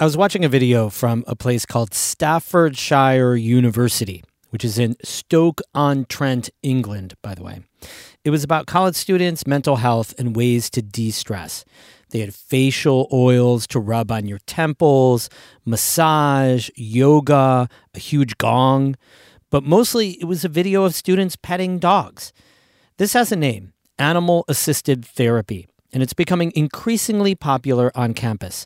I was watching a video from a place called Staffordshire University, which is in Stoke on Trent, England, by the way. It was about college students, mental health, and ways to de stress. They had facial oils to rub on your temples, massage, yoga, a huge gong. But mostly it was a video of students petting dogs. This has a name animal assisted therapy, and it's becoming increasingly popular on campus.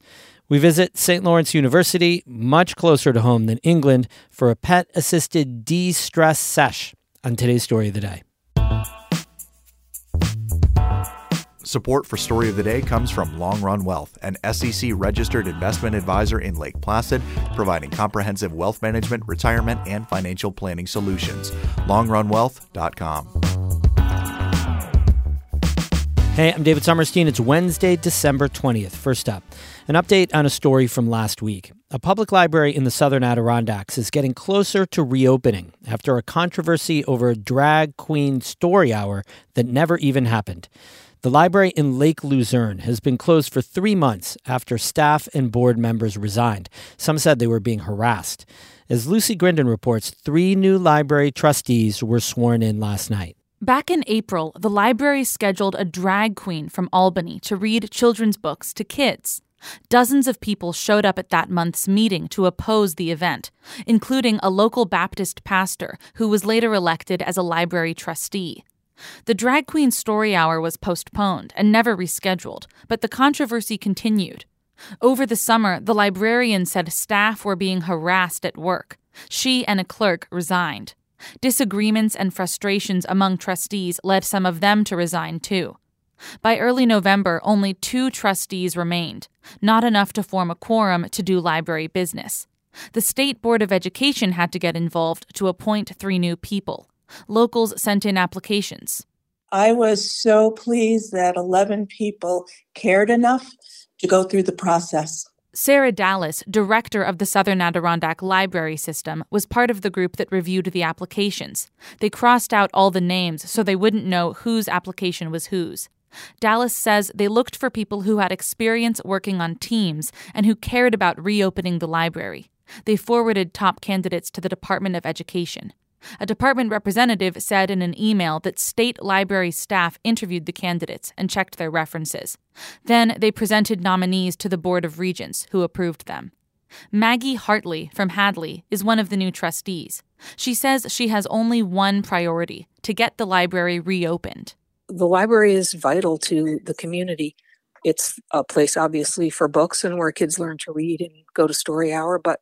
We visit St. Lawrence University, much closer to home than England, for a pet assisted de stress sesh on today's story of the day. Support for Story of the Day comes from Long Run Wealth, an SEC registered investment advisor in Lake Placid, providing comprehensive wealth management, retirement, and financial planning solutions. LongRunWealth.com. Hey, I'm David Sommerstein. It's Wednesday, December 20th. First up, an update on a story from last week. A public library in the southern Adirondacks is getting closer to reopening after a controversy over a drag queen story hour that never even happened. The library in Lake Luzerne has been closed for three months after staff and board members resigned. Some said they were being harassed. As Lucy Grindon reports, three new library trustees were sworn in last night. Back in April, the library scheduled a drag queen from Albany to read children's books to kids. Dozens of people showed up at that month's meeting to oppose the event, including a local Baptist pastor who was later elected as a library trustee. The drag queen story hour was postponed and never rescheduled, but the controversy continued. Over the summer, the librarian said staff were being harassed at work. She and a clerk resigned. Disagreements and frustrations among trustees led some of them to resign too. By early November, only two trustees remained, not enough to form a quorum to do library business. The State Board of Education had to get involved to appoint three new people. Locals sent in applications. I was so pleased that 11 people cared enough to go through the process. Sarah Dallas, director of the Southern Adirondack Library System, was part of the group that reviewed the applications. They crossed out all the names so they wouldn't know whose application was whose. Dallas says they looked for people who had experience working on teams and who cared about reopening the library. They forwarded top candidates to the Department of Education. A department representative said in an email that state library staff interviewed the candidates and checked their references. Then they presented nominees to the Board of Regents, who approved them. Maggie Hartley from Hadley is one of the new trustees. She says she has only one priority to get the library reopened. The library is vital to the community. It's a place, obviously, for books and where kids learn to read and go to story hour, but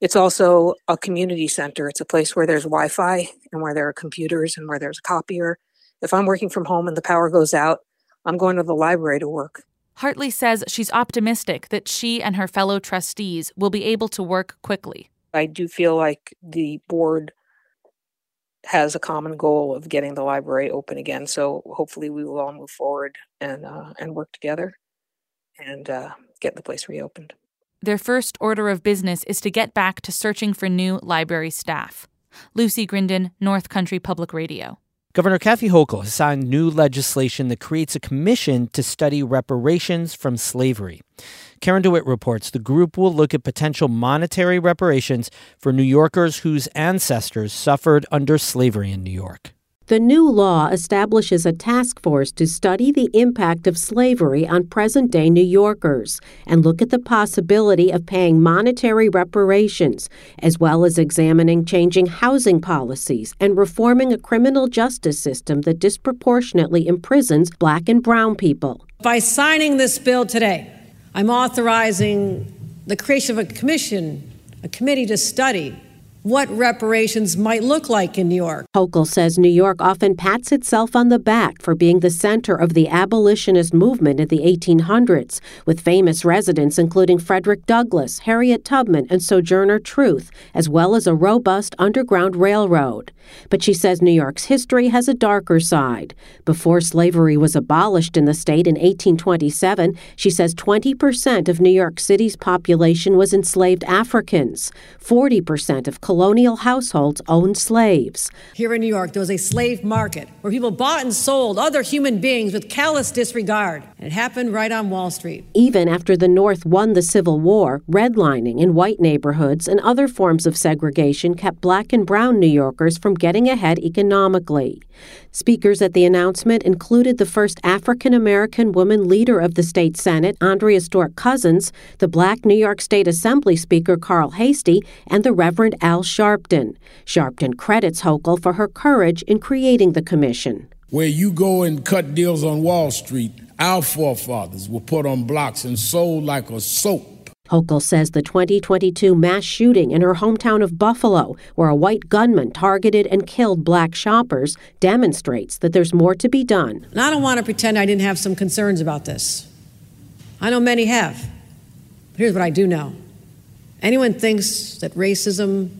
it's also a community center. It's a place where there's Wi Fi and where there are computers and where there's a copier. If I'm working from home and the power goes out, I'm going to the library to work. Hartley says she's optimistic that she and her fellow trustees will be able to work quickly. I do feel like the board has a common goal of getting the library open again. So hopefully we will all move forward and uh, and work together and uh, get the place reopened. Their first order of business is to get back to searching for new library staff. Lucy Grindon, North Country Public Radio. Governor Kathy Hochul has signed new legislation that creates a commission to study reparations from slavery. Karen DeWitt reports the group will look at potential monetary reparations for New Yorkers whose ancestors suffered under slavery in New York. The new law establishes a task force to study the impact of slavery on present day New Yorkers and look at the possibility of paying monetary reparations, as well as examining changing housing policies and reforming a criminal justice system that disproportionately imprisons black and brown people. By signing this bill today, I'm authorizing the creation of a commission, a committee to study what reparations might look like in New York. Hochul says New York often pats itself on the back for being the center of the abolitionist movement in the 1800s, with famous residents including Frederick Douglass, Harriet Tubman, and Sojourner Truth, as well as a robust underground railroad. But she says New York's history has a darker side. Before slavery was abolished in the state in 1827, she says 20% of New York City's population was enslaved Africans. 40% of colonial households owned slaves. Here in New York, there was a slave market where people bought and sold other human beings with callous disregard. And it happened right on Wall Street. Even after the North won the Civil War, redlining in white neighborhoods and other forms of segregation kept black and brown New Yorkers from getting ahead economically. Speakers at the announcement included the first African American woman leader of the state Senate, Andrea Stewart Cousins, the black New York State Assembly Speaker Carl Heastie, and the Reverend Al Sharpton. Sharpton credits Hochul for her courage in creating the commission. Where you go and cut deals on Wall Street, our forefathers were put on blocks and sold like a soap. Hochul says the 2022 mass shooting in her hometown of Buffalo, where a white gunman targeted and killed black shoppers, demonstrates that there's more to be done. And I don't want to pretend I didn't have some concerns about this. I know many have. But here's what I do know anyone thinks that racism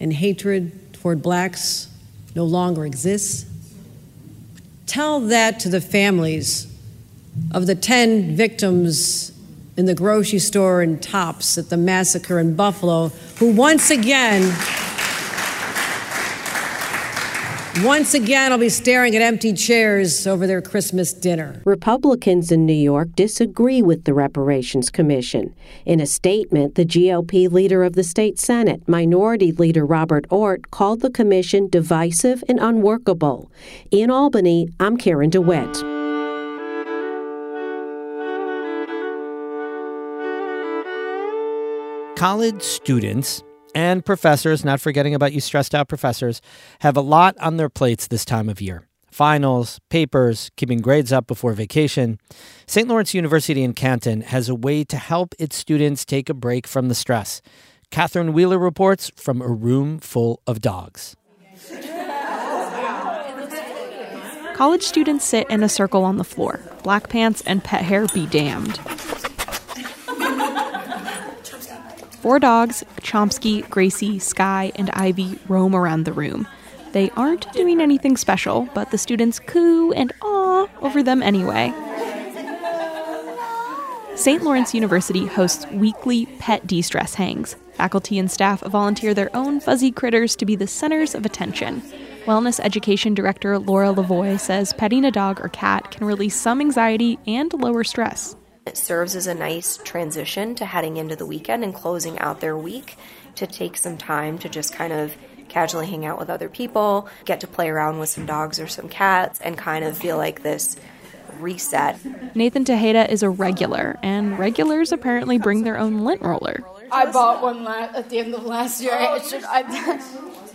and hatred toward blacks no longer exists, tell that to the families of the 10 victims in the grocery store in Tops at the massacre in Buffalo, who once again, once again, I'll be staring at empty chairs over their Christmas dinner. Republicans in New York disagree with the Reparations Commission. In a statement, the GOP leader of the state Senate, Minority Leader Robert Ortt, called the commission divisive and unworkable. In Albany, I'm Karen DeWitt. college students and professors, not forgetting about you stressed out professors, have a lot on their plates this time of year. Finals, papers, keeping grades up before vacation. St. Lawrence University in Canton has a way to help its students take a break from the stress. Catherine Wheeler reports from a room full of dogs. College students sit in a circle on the floor. Black pants and pet hair be damned. Four dogs, Chomsky, Gracie, Sky, and Ivy, roam around the room. They aren't doing anything special, but the students coo and aw over them anyway. St. Lawrence University hosts weekly pet de stress hangs. Faculty and staff volunteer their own fuzzy critters to be the centers of attention. Wellness Education Director Laura Lavoie says petting a dog or cat can release some anxiety and lower stress. It serves as a nice transition to heading into the weekend and closing out their week to take some time to just kind of casually hang out with other people, get to play around with some dogs or some cats, and kind of feel like this reset. Nathan Tejeda is a regular, and regulars apparently bring their own lint roller. I bought one at the end of last year. I, should, I,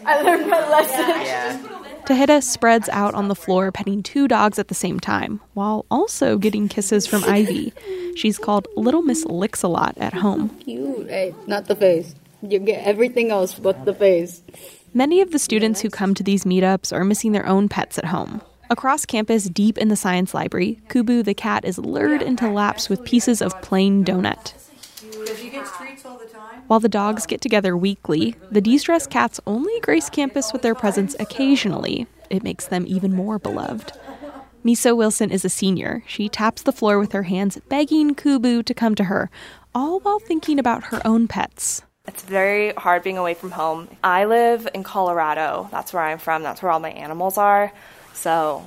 I learned my lesson. Yeah. Tejeda spreads out on the floor petting two dogs at the same time, while also getting kisses from Ivy. She's called Little Miss Licks a lot at home. Cute, hey, not the face. You get everything else but the face. Many of the students who come to these meetups are missing their own pets at home. Across campus, deep in the science library, Kubu the cat is lured into laps with pieces of plain donut. While the dogs get together weekly, the de stress cats only grace campus with their presence occasionally. It makes them even more beloved. Miso Wilson is a senior. She taps the floor with her hands, begging Kubu to come to her, all while thinking about her own pets. It's very hard being away from home. I live in Colorado. That's where I'm from. That's where all my animals are. So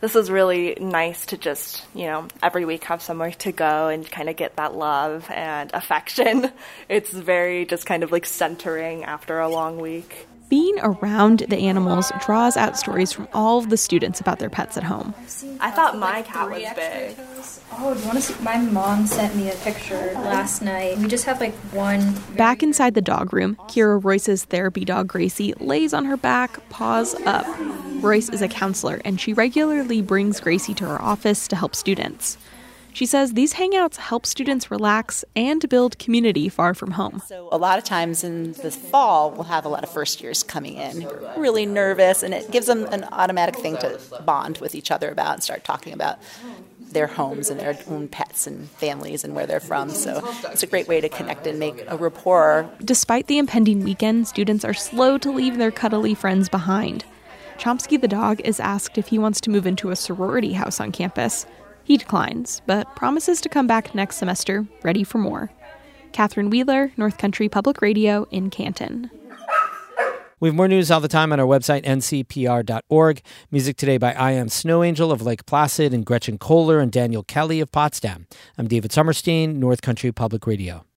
this is really nice to just, you know, every week have somewhere to go and kind of get that love and affection. It's very just kind of like centering after a long week. Being around the animals draws out stories from all of the students about their pets at home. I thought my cat was big. Oh, do you want to see? My mom sent me a picture last night. We just have like one. Back inside the dog room, Kira Royce's therapy dog Gracie lays on her back, paws up. Royce is a counselor, and she regularly brings Gracie to her office to help students. She says these hangouts help students relax and build community far from home. So, a lot of times in the fall, we'll have a lot of first years coming in who are really nervous, and it gives them an automatic thing to bond with each other about and start talking about their homes and their own pets and families and where they're from. So it's a great way to connect and make a rapport. Despite the impending weekend, students are slow to leave their cuddly friends behind. Chomsky the dog is asked if he wants to move into a sorority house on campus. He declines, but promises to come back next semester, ready for more. Catherine Wheeler, North Country Public Radio in Canton. We have more news all the time on our website, ncpr.org. Music today by I Am Snow Angel of Lake Placid and Gretchen Kohler and Daniel Kelly of Potsdam. I'm David Sommerstein, North Country Public Radio.